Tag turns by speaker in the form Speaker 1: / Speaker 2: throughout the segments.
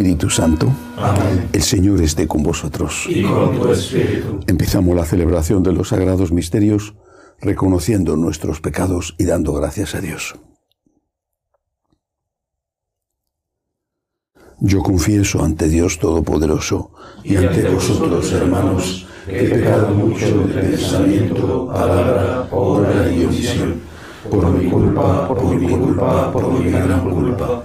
Speaker 1: Espíritu Santo. Amén. El Señor esté con vosotros.
Speaker 2: Y con tu espíritu.
Speaker 1: Empezamos la celebración de los sagrados misterios reconociendo nuestros pecados y dando gracias a Dios. Yo confieso ante Dios Todopoderoso y ante vosotros, hermanos, que he pecado mucho de pensamiento, palabra, obra y omisión, por mi culpa, por mi culpa, por mi gran culpa.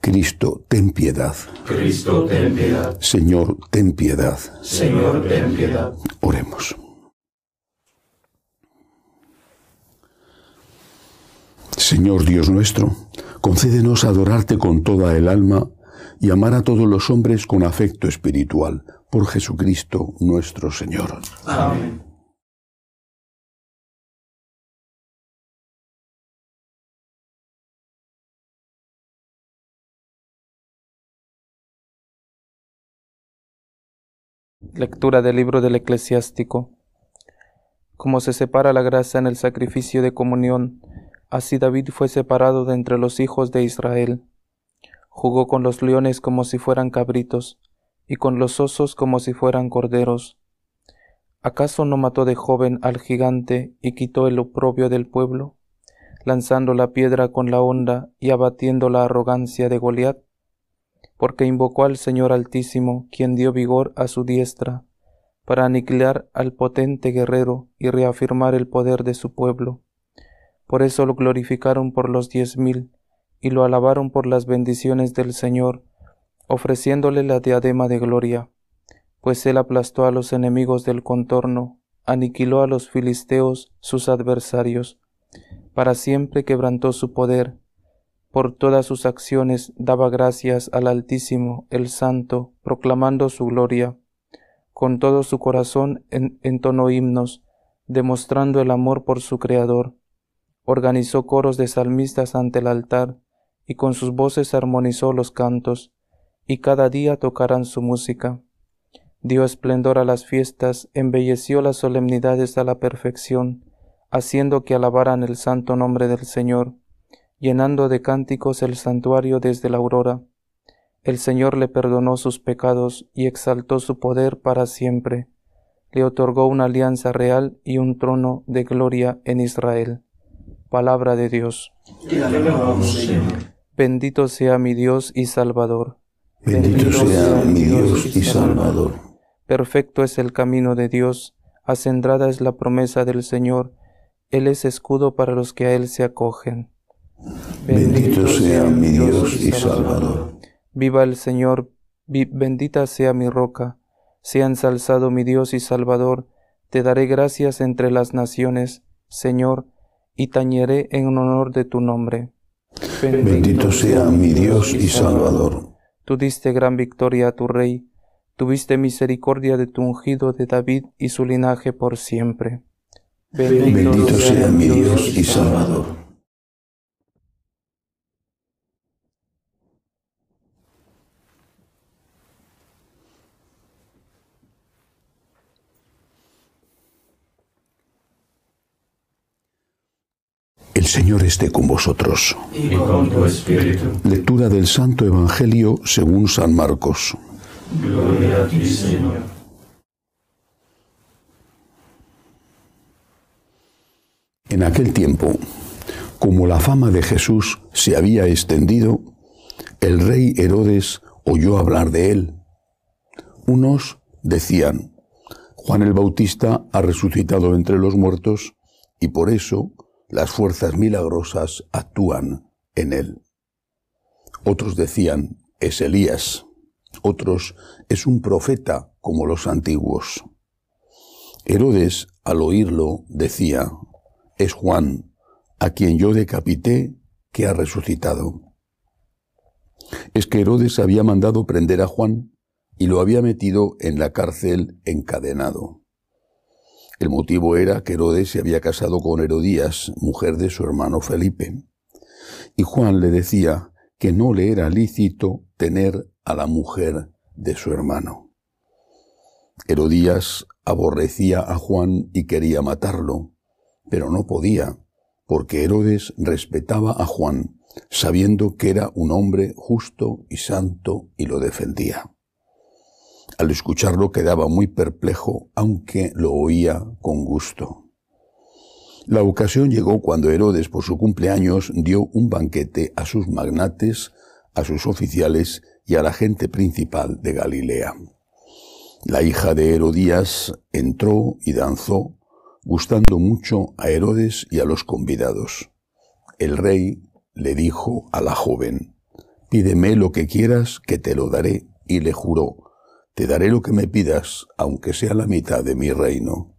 Speaker 1: Cristo, ten piedad.
Speaker 2: Cristo, ten piedad.
Speaker 1: Señor, ten piedad.
Speaker 2: Señor, ten piedad.
Speaker 1: Oremos. Señor Dios nuestro, concédenos adorarte con toda el alma y amar a todos los hombres con afecto espiritual, por Jesucristo nuestro Señor.
Speaker 2: Amén.
Speaker 3: Lectura del libro del eclesiástico. Como se separa la grasa en el sacrificio de comunión, así David fue separado de entre los hijos de Israel. Jugó con los leones como si fueran cabritos, y con los osos como si fueran corderos. ¿Acaso no mató de joven al gigante y quitó el oprobio del pueblo, lanzando la piedra con la honda y abatiendo la arrogancia de Goliat? Porque invocó al Señor Altísimo, quien dio vigor a su diestra, para aniquilar al potente guerrero y reafirmar el poder de su pueblo. Por eso lo glorificaron por los diez mil, y lo alabaron por las bendiciones del Señor, ofreciéndole la diadema de gloria, pues él aplastó a los enemigos del contorno, aniquiló a los filisteos sus adversarios, para siempre quebrantó su poder, por todas sus acciones daba gracias al Altísimo, el Santo, proclamando su gloria. Con todo su corazón entonó himnos, demostrando el amor por su Creador. Organizó coros de salmistas ante el altar, y con sus voces armonizó los cantos, y cada día tocarán su música. Dio esplendor a las fiestas, embelleció las solemnidades a la perfección, haciendo que alabaran el santo nombre del Señor llenando de cánticos el santuario desde la aurora. El Señor le perdonó sus pecados y exaltó su poder para siempre. Le otorgó una alianza real y un trono de gloria en Israel. Palabra de Dios. Bendito sea mi Dios y Salvador.
Speaker 1: Bendito sea mi Dios y Salvador.
Speaker 3: Perfecto es el camino de Dios, acendrada es la promesa del Señor. Él es escudo para los que a Él se acogen.
Speaker 1: Bendito sea mi Dios y Salvador.
Speaker 3: Viva el Señor, bendita sea mi roca, sea ensalzado mi Dios y Salvador, te daré gracias entre las naciones, Señor, y tañeré en honor de tu nombre.
Speaker 1: Bendito, sea mi Dios y Salvador.
Speaker 3: Tú diste gran victoria a tu Rey, tuviste misericordia de tu ungido de David y su linaje por siempre.
Speaker 1: Bendito sea mi Dios y Salvador. El Señor esté con vosotros.
Speaker 2: Y con tu espíritu.
Speaker 1: Lectura del Santo Evangelio según San Marcos.
Speaker 2: Gloria a ti, Señor.
Speaker 1: En aquel tiempo, como la fama de Jesús se había extendido, el rey Herodes oyó hablar de él. Unos decían, Juan el Bautista ha resucitado entre los muertos y por eso las fuerzas milagrosas actúan en él. Otros decían, es Elías. Otros, es un profeta como los antiguos. Herodes, al oírlo, decía, es Juan, a quien yo decapité, que ha resucitado. Es que Herodes había mandado prender a Juan y lo había metido en la cárcel encadenado. El motivo era que Herodes se había casado con Herodías, mujer de su hermano Felipe. Y Juan le decía que no le era lícito tener a la mujer de su hermano. Herodías aborrecía a Juan y quería matarlo, pero no podía, porque Herodes respetaba a Juan, sabiendo que era un hombre justo y santo y lo defendía. Al escucharlo quedaba muy perplejo, aunque lo oía con gusto. La ocasión llegó cuando Herodes, por su cumpleaños, dio un banquete a sus magnates, a sus oficiales y a la gente principal de Galilea. La hija de Herodías entró y danzó, gustando mucho a Herodes y a los convidados. El rey le dijo a la joven, Pídeme lo que quieras, que te lo daré, y le juró, te daré lo que me pidas, aunque sea la mitad de mi reino.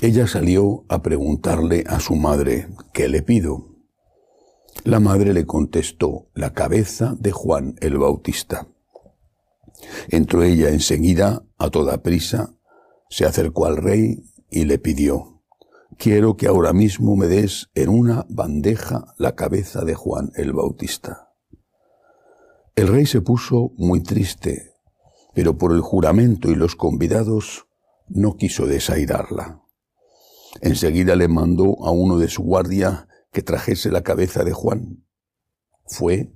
Speaker 1: Ella salió a preguntarle a su madre, ¿qué le pido? La madre le contestó, la cabeza de Juan el Bautista. Entró ella enseguida, a toda prisa, se acercó al rey y le pidió, quiero que ahora mismo me des en una bandeja la cabeza de Juan el Bautista. El rey se puso muy triste pero por el juramento y los convidados no quiso desairarla. Enseguida le mandó a uno de su guardia que trajese la cabeza de Juan. Fue,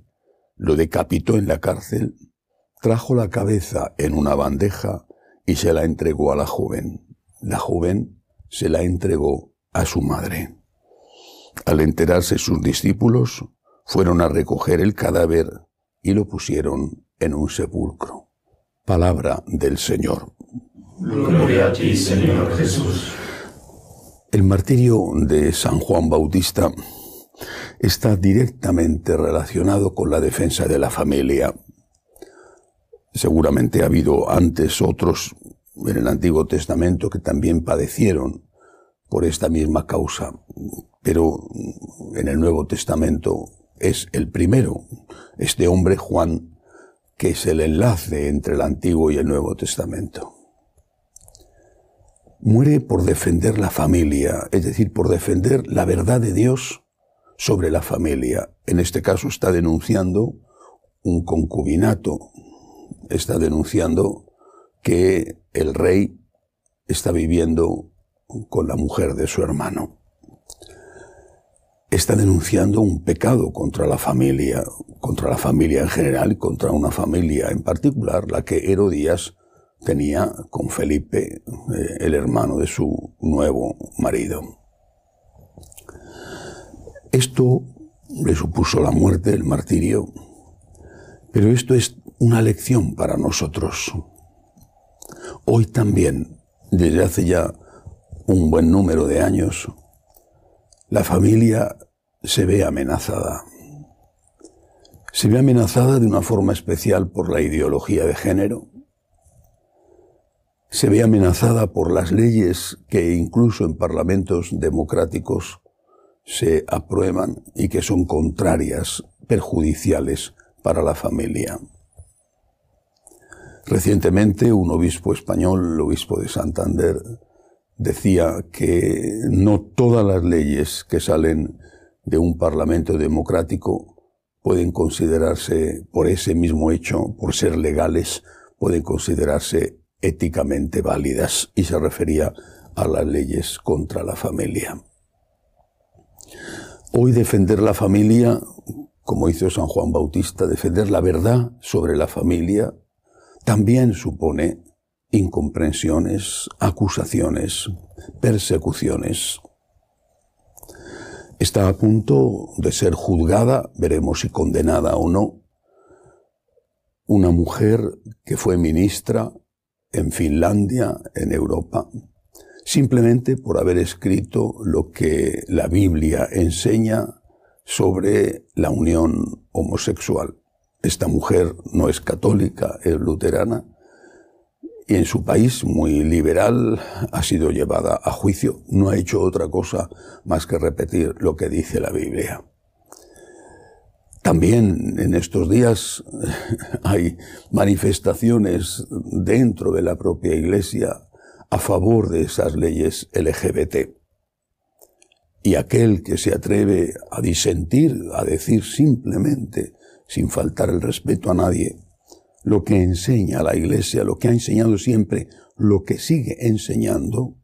Speaker 1: lo decapitó en la cárcel, trajo la cabeza en una bandeja y se la entregó a la joven. La joven se la entregó a su madre. Al enterarse sus discípulos, fueron a recoger el cadáver y lo pusieron en un sepulcro. Palabra del Señor.
Speaker 2: Gloria a ti, Señor Jesús.
Speaker 1: El martirio de San Juan Bautista está directamente relacionado con la defensa de la familia. Seguramente ha habido antes otros en el Antiguo Testamento que también padecieron por esta misma causa, pero en el Nuevo Testamento es el primero, este hombre Juan que es el enlace entre el Antiguo y el Nuevo Testamento. Muere por defender la familia, es decir, por defender la verdad de Dios sobre la familia. En este caso está denunciando un concubinato, está denunciando que el rey está viviendo con la mujer de su hermano está denunciando un pecado contra la familia, contra la familia en general y contra una familia en particular, la que Herodías tenía con Felipe, eh, el hermano de su nuevo marido. Esto le supuso la muerte, el martirio, pero esto es una lección para nosotros. Hoy también, desde hace ya un buen número de años, la familia se ve amenazada. Se ve amenazada de una forma especial por la ideología de género. Se ve amenazada por las leyes que incluso en parlamentos democráticos se aprueban y que son contrarias, perjudiciales para la familia. Recientemente un obispo español, el obispo de Santander, decía que no todas las leyes que salen de un parlamento democrático pueden considerarse, por ese mismo hecho, por ser legales, pueden considerarse éticamente válidas y se refería a las leyes contra la familia. Hoy defender la familia, como hizo San Juan Bautista, defender la verdad sobre la familia, también supone incomprensiones, acusaciones, persecuciones. Está a punto de ser juzgada, veremos si condenada o no, una mujer que fue ministra en Finlandia, en Europa, simplemente por haber escrito lo que la Biblia enseña sobre la unión homosexual. Esta mujer no es católica, es luterana, en su país muy liberal ha sido llevada a juicio. No ha hecho otra cosa más que repetir lo que dice la Biblia. También en estos días hay manifestaciones dentro de la propia Iglesia a favor de esas leyes LGBT. Y aquel que se atreve a disentir, a decir simplemente, sin faltar el respeto a nadie, lo que enseña la Iglesia, lo que ha enseñado siempre, lo que sigue enseñando,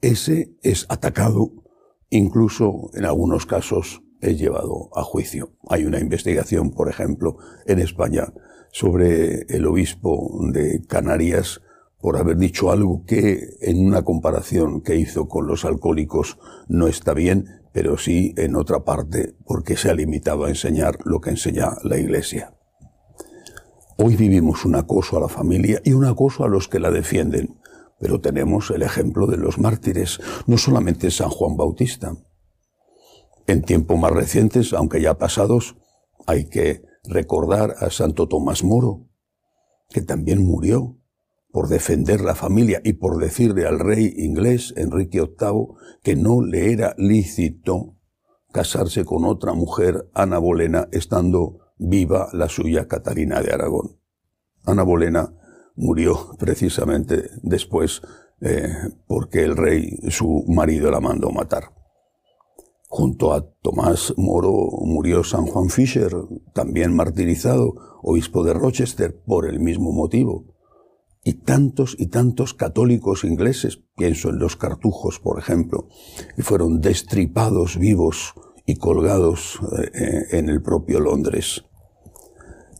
Speaker 1: ese es atacado, incluso en algunos casos es llevado a juicio. Hay una investigación, por ejemplo, en España sobre el obispo de Canarias por haber dicho algo que en una comparación que hizo con los alcohólicos no está bien, pero sí en otra parte porque se ha limitado a enseñar lo que enseña la Iglesia. Hoy vivimos un acoso a la familia y un acoso a los que la defienden, pero tenemos el ejemplo de los mártires, no solamente San Juan Bautista. En tiempos más recientes, aunque ya pasados, hay que recordar a Santo Tomás Moro, que también murió por defender la familia y por decirle al rey inglés Enrique VIII que no le era lícito casarse con otra mujer, Ana Bolena, estando viva la suya Catalina de Aragón. Ana Bolena murió precisamente después eh, porque el rey, su marido, la mandó matar. Junto a Tomás Moro murió San Juan Fisher, también martirizado, obispo de Rochester, por el mismo motivo. Y tantos y tantos católicos ingleses, pienso en los cartujos, por ejemplo, y fueron destripados vivos y colgados eh, en el propio Londres.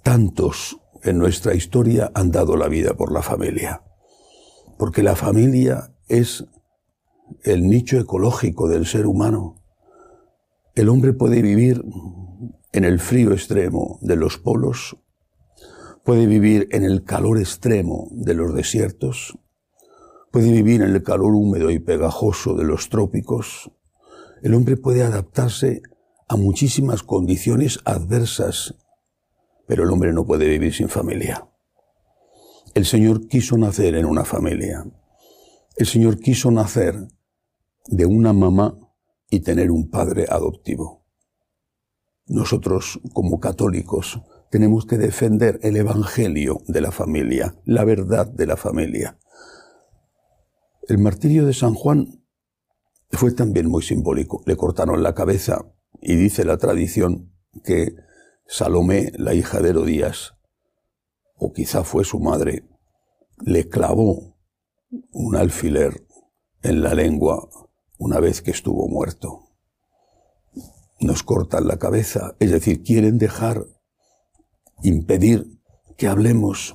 Speaker 1: Tantos en nuestra historia han dado la vida por la familia, porque la familia es el nicho ecológico del ser humano el hombre puede vivir en el frío extremo de los polos, puede vivir en el calor extremo de los desiertos, puede vivir en el calor húmedo y pegajoso de los trópicos. El hombre puede adaptarse a muchísimas condiciones adversas, pero el hombre no puede vivir sin familia. El Señor quiso nacer en una familia. El Señor quiso nacer de una mamá y tener un padre adoptivo. Nosotros, como católicos, tenemos que defender el Evangelio de la familia, la verdad de la familia. El martirio de San Juan fue también muy simbólico. Le cortaron la cabeza y dice la tradición que Salomé, la hija de Herodías, o quizá fue su madre, le clavó un alfiler en la lengua una vez que estuvo muerto. Nos cortan la cabeza, es decir, quieren dejar, impedir que hablemos,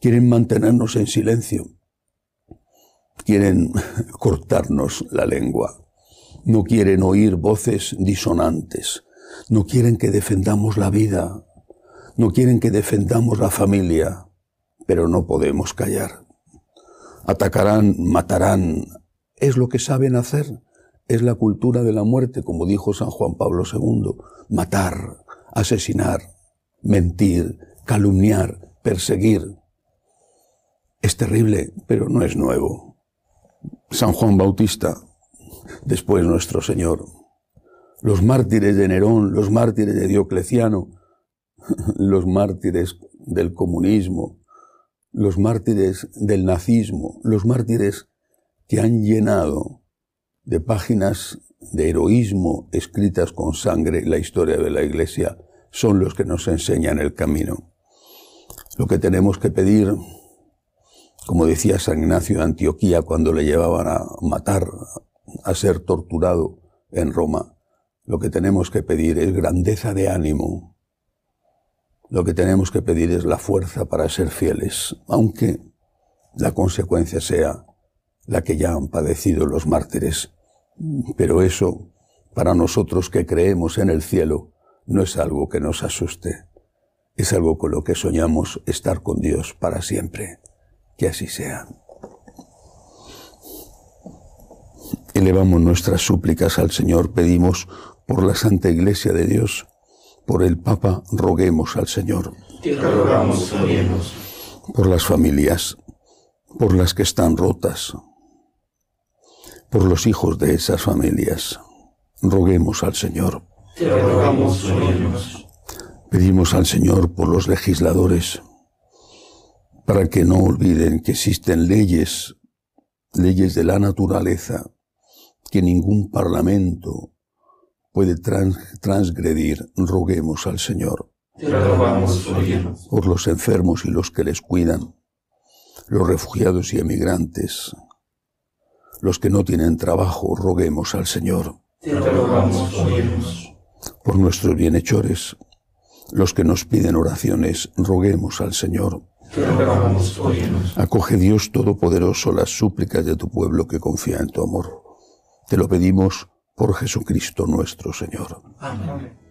Speaker 1: quieren mantenernos en silencio, quieren cortarnos la lengua, no quieren oír voces disonantes, no quieren que defendamos la vida, no quieren que defendamos la familia, pero no podemos callar. Atacarán, matarán, es lo que saben hacer, es la cultura de la muerte, como dijo San Juan Pablo II, matar, asesinar, mentir, calumniar, perseguir. Es terrible, pero no es nuevo. San Juan Bautista, después nuestro Señor, los mártires de Nerón, los mártires de Diocleciano, los mártires del comunismo, los mártires del nazismo, los mártires que han llenado de páginas de heroísmo escritas con sangre la historia de la Iglesia son los que nos enseñan el camino. Lo que tenemos que pedir, como decía San Ignacio de Antioquía cuando le llevaban a matar, a ser torturado en Roma, lo que tenemos que pedir es grandeza de ánimo. Lo que tenemos que pedir es la fuerza para ser fieles, aunque la consecuencia sea la que ya han padecido los mártires. Pero eso, para nosotros que creemos en el cielo, no es algo que nos asuste. Es algo con lo que soñamos estar con Dios para siempre. Que así sea. Elevamos nuestras súplicas al Señor, pedimos por la Santa Iglesia de Dios, por el Papa, roguemos al Señor.
Speaker 2: Te rogamos,
Speaker 1: Por las familias, por las que están rotas, por los hijos de esas familias. Roguemos al Señor.
Speaker 2: Te rogamos,
Speaker 1: Pedimos al Señor por los legisladores, para que no olviden que existen leyes leyes de la naturaleza que ningún parlamento puede transgredir, roguemos al Señor. por los enfermos y los que les cuidan, los refugiados y emigrantes, los que no tienen trabajo, roguemos al Señor. por nuestros bienhechores, los que nos piden oraciones, roguemos al Señor. Acoge Dios Todopoderoso las súplicas de tu pueblo que confía en tu amor. Te lo pedimos por Jesucristo nuestro Señor. Amén.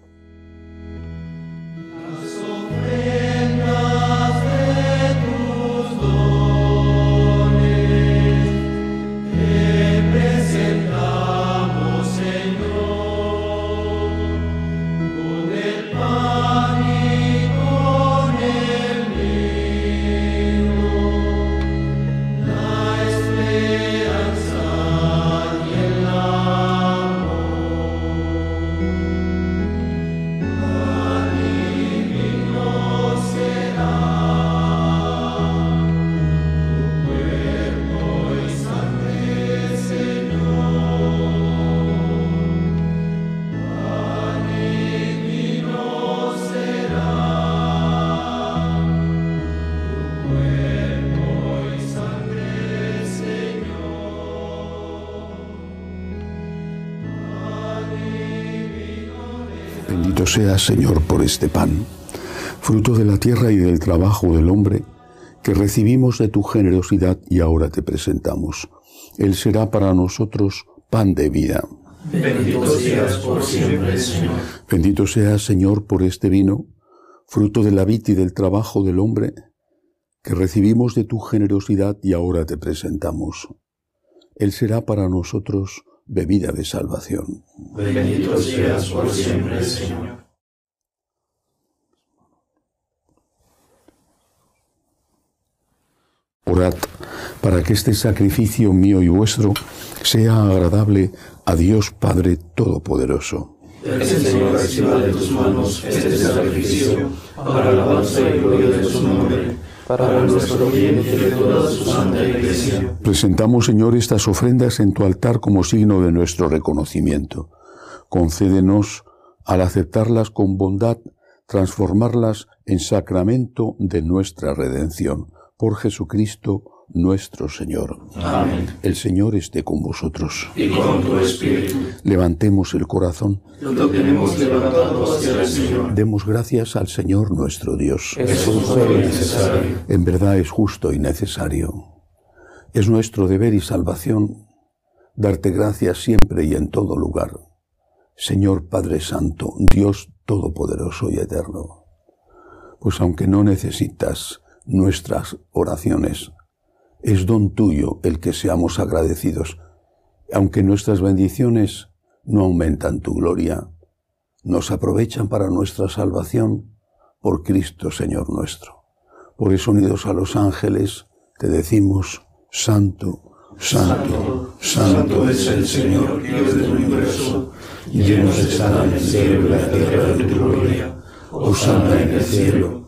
Speaker 1: Sea, Señor, por este pan, fruto de la tierra y del trabajo del hombre, que recibimos de tu generosidad y ahora te presentamos. Él será para nosotros pan de vida.
Speaker 2: Bendito seas por siempre, Señor.
Speaker 1: Bendito seas, Señor, por este vino, fruto de la vid y del trabajo del hombre, que recibimos de tu generosidad y ahora te presentamos. Él será para nosotros bebida de salvación.
Speaker 2: Bendito seas por siempre, Señor.
Speaker 1: Orad para que este sacrificio mío y vuestro sea agradable a Dios Padre Todopoderoso.
Speaker 2: El Señor reciba de tus manos este sacrificio para alabanza y gloria de su nombre para nuestro bien y de toda su santa iglesia.
Speaker 1: Presentamos, Señor, estas ofrendas en tu altar como signo de nuestro reconocimiento. Concédenos, al aceptarlas con bondad, transformarlas en sacramento de nuestra redención. Por Jesucristo, nuestro Señor.
Speaker 2: Amén.
Speaker 1: El Señor esté con vosotros.
Speaker 2: Y con tu espíritu.
Speaker 1: Levantemos el corazón.
Speaker 2: Lo tenemos levantado hacia el Señor.
Speaker 1: Demos gracias al Señor nuestro Dios.
Speaker 2: Es justo y necesario.
Speaker 1: En verdad es justo y necesario. Es nuestro deber y salvación darte gracias siempre y en todo lugar. Señor Padre Santo, Dios Todopoderoso y Eterno. Pues aunque no necesitas nuestras oraciones, es don tuyo el que seamos agradecidos, aunque nuestras bendiciones no aumentan tu gloria, nos aprovechan para nuestra salvación por Cristo Señor nuestro. Por eso unidos a los ángeles te decimos, Santo, Santo, Santo es el Señor, Dios del universo, llenos están el cielo y la tierra de tu gloria. Osana en el cielo,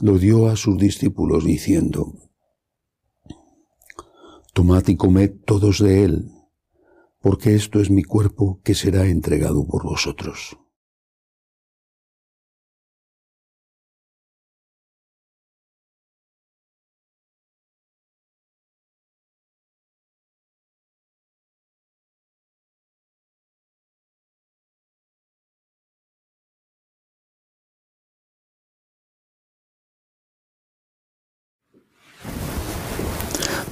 Speaker 1: lo dio a sus discípulos, diciendo, Tomad y comed todos de él, porque esto es mi cuerpo que será entregado por vosotros.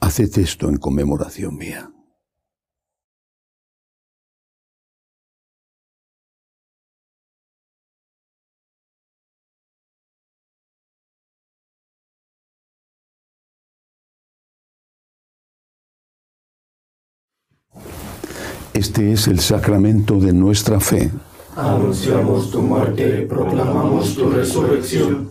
Speaker 1: Haced esto en conmemoración mía. Este es el sacramento de nuestra fe.
Speaker 2: Anunciamos tu muerte, proclamamos tu resurrección.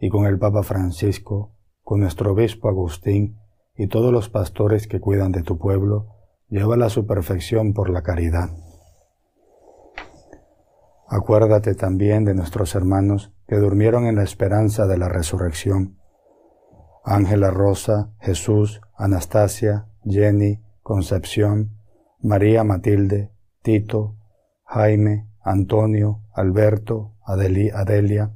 Speaker 4: y con el Papa Francisco, con nuestro obispo Agustín y todos los pastores que cuidan de tu pueblo, llévala a su perfección por la caridad. Acuérdate también de nuestros hermanos que durmieron en la esperanza de la resurrección. Ángela Rosa, Jesús, Anastasia, Jenny, Concepción, María Matilde, Tito, Jaime, Antonio, Alberto, Adelia,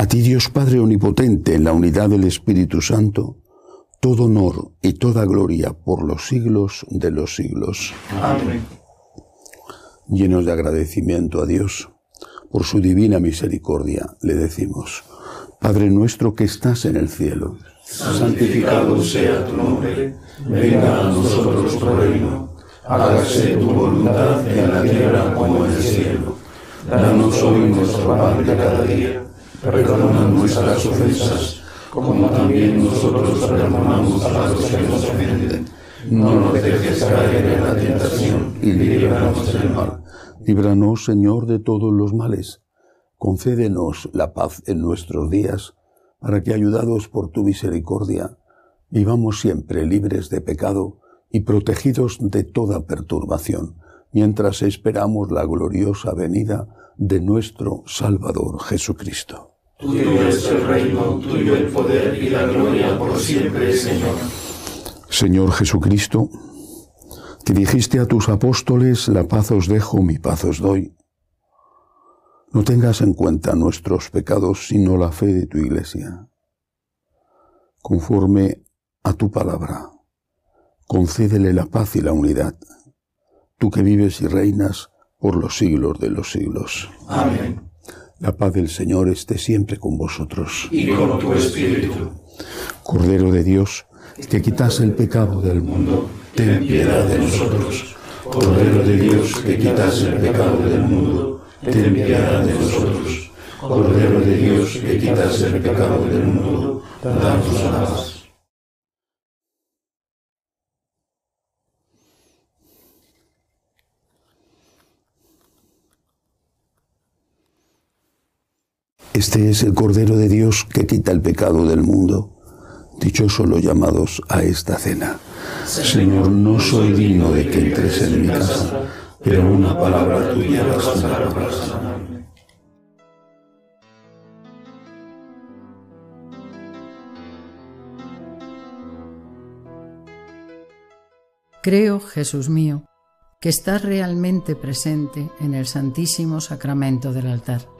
Speaker 1: a ti Dios Padre Omnipotente, en la unidad del Espíritu Santo, todo honor y toda gloria por los siglos de los siglos.
Speaker 2: Amén.
Speaker 1: Llenos de agradecimiento a Dios por su divina misericordia, le decimos, Padre nuestro que estás en el cielo,
Speaker 2: santificado sea tu nombre, venga a nosotros tu reino, hágase tu voluntad en la tierra como en el cielo. Danos hoy nuestro pan de cada día, perdona nuestras ofensas, como también nosotros perdonamos a los que nos ofenden. No nos dejes caer en la tentación y líbranos del mal.
Speaker 1: Líbranos, Señor, de todos los males. Concédenos la paz en nuestros días para que, ayudados por tu misericordia, vivamos siempre libres de pecado y protegidos de toda perturbación, mientras esperamos la gloriosa venida de nuestro Salvador Jesucristo.
Speaker 2: Tuyo es el reino, tuyo el poder y la gloria por siempre, Señor.
Speaker 1: Señor Jesucristo, que dijiste a tus apóstoles, la paz os dejo, mi paz os doy. No tengas en cuenta nuestros pecados, sino la fe de tu iglesia. Conforme a tu palabra, concédele la paz y la unidad, tú que vives y reinas por los siglos de los siglos.
Speaker 2: Amén.
Speaker 1: La paz del Señor esté siempre con vosotros.
Speaker 2: Y con tu espíritu.
Speaker 1: Cordero de Dios, que quitas el pecado del mundo,
Speaker 2: ten piedad de nosotros. Cordero de Dios, que quitas el pecado del mundo, ten piedad de nosotros. Cordero de Dios, que quitas el pecado del mundo, danos la paz.
Speaker 1: Este es el Cordero de Dios que quita el pecado del mundo. Dichosos los llamados a esta cena. Señor, no soy digno de que entres en mi casa pero una palabra tuya bastará para sanarme.
Speaker 5: Creo, Jesús mío, que estás realmente presente en el Santísimo Sacramento del altar.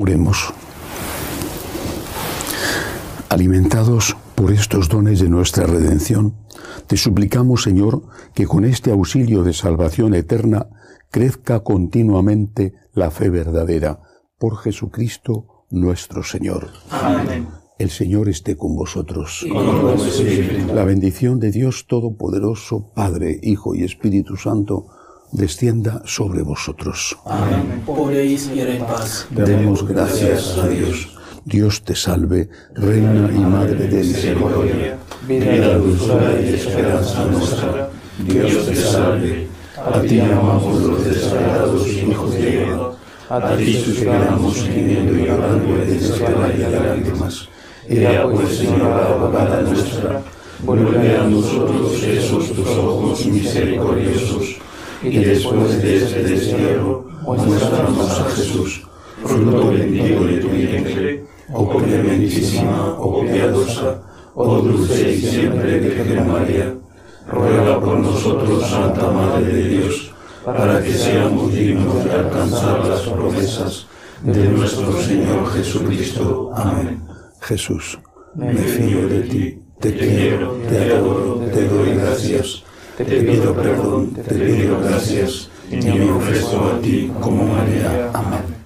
Speaker 1: Oremos. Alimentados por estos dones de nuestra redención, te suplicamos, Señor, que con este auxilio de salvación eterna crezca continuamente la fe verdadera. Por Jesucristo nuestro Señor.
Speaker 3: Amén.
Speaker 1: El Señor esté con vosotros.
Speaker 3: Y con espíritu.
Speaker 1: La bendición de Dios Todopoderoso, Padre, Hijo y Espíritu Santo, descienda sobre vosotros.
Speaker 3: Amén.
Speaker 2: Podéis ir en paz.
Speaker 1: Demos gracias a Dios. Dios te salve, Reina y Madre de misericordia,
Speaker 3: Vida, dulzura y esperanza nuestra. Dios te salve. A ti amamos los desesperados hijos de Eva. A ti suspiramos gimiendo y llorando en esta valle de lágrimas. Ea pues, Señora, abogada nuestra, vuelve a nosotros esos tus ojos misericordiosos, y después de este destierro, muéstranos a Jesús, fruto bendito de tu vientre, oh clementísima, oh piadosa, oh dulce y siempre Virgen María, ruega por nosotros, Santa Madre de Dios, para que seamos dignos de alcanzar las promesas de nuestro Señor Jesucristo. Amén.
Speaker 1: Jesús.
Speaker 3: Me fío de ti, te quiero, te adoro, te doy gracias, te pido perdón, te pido gracias, y me ofrezco a ti como María. Amén.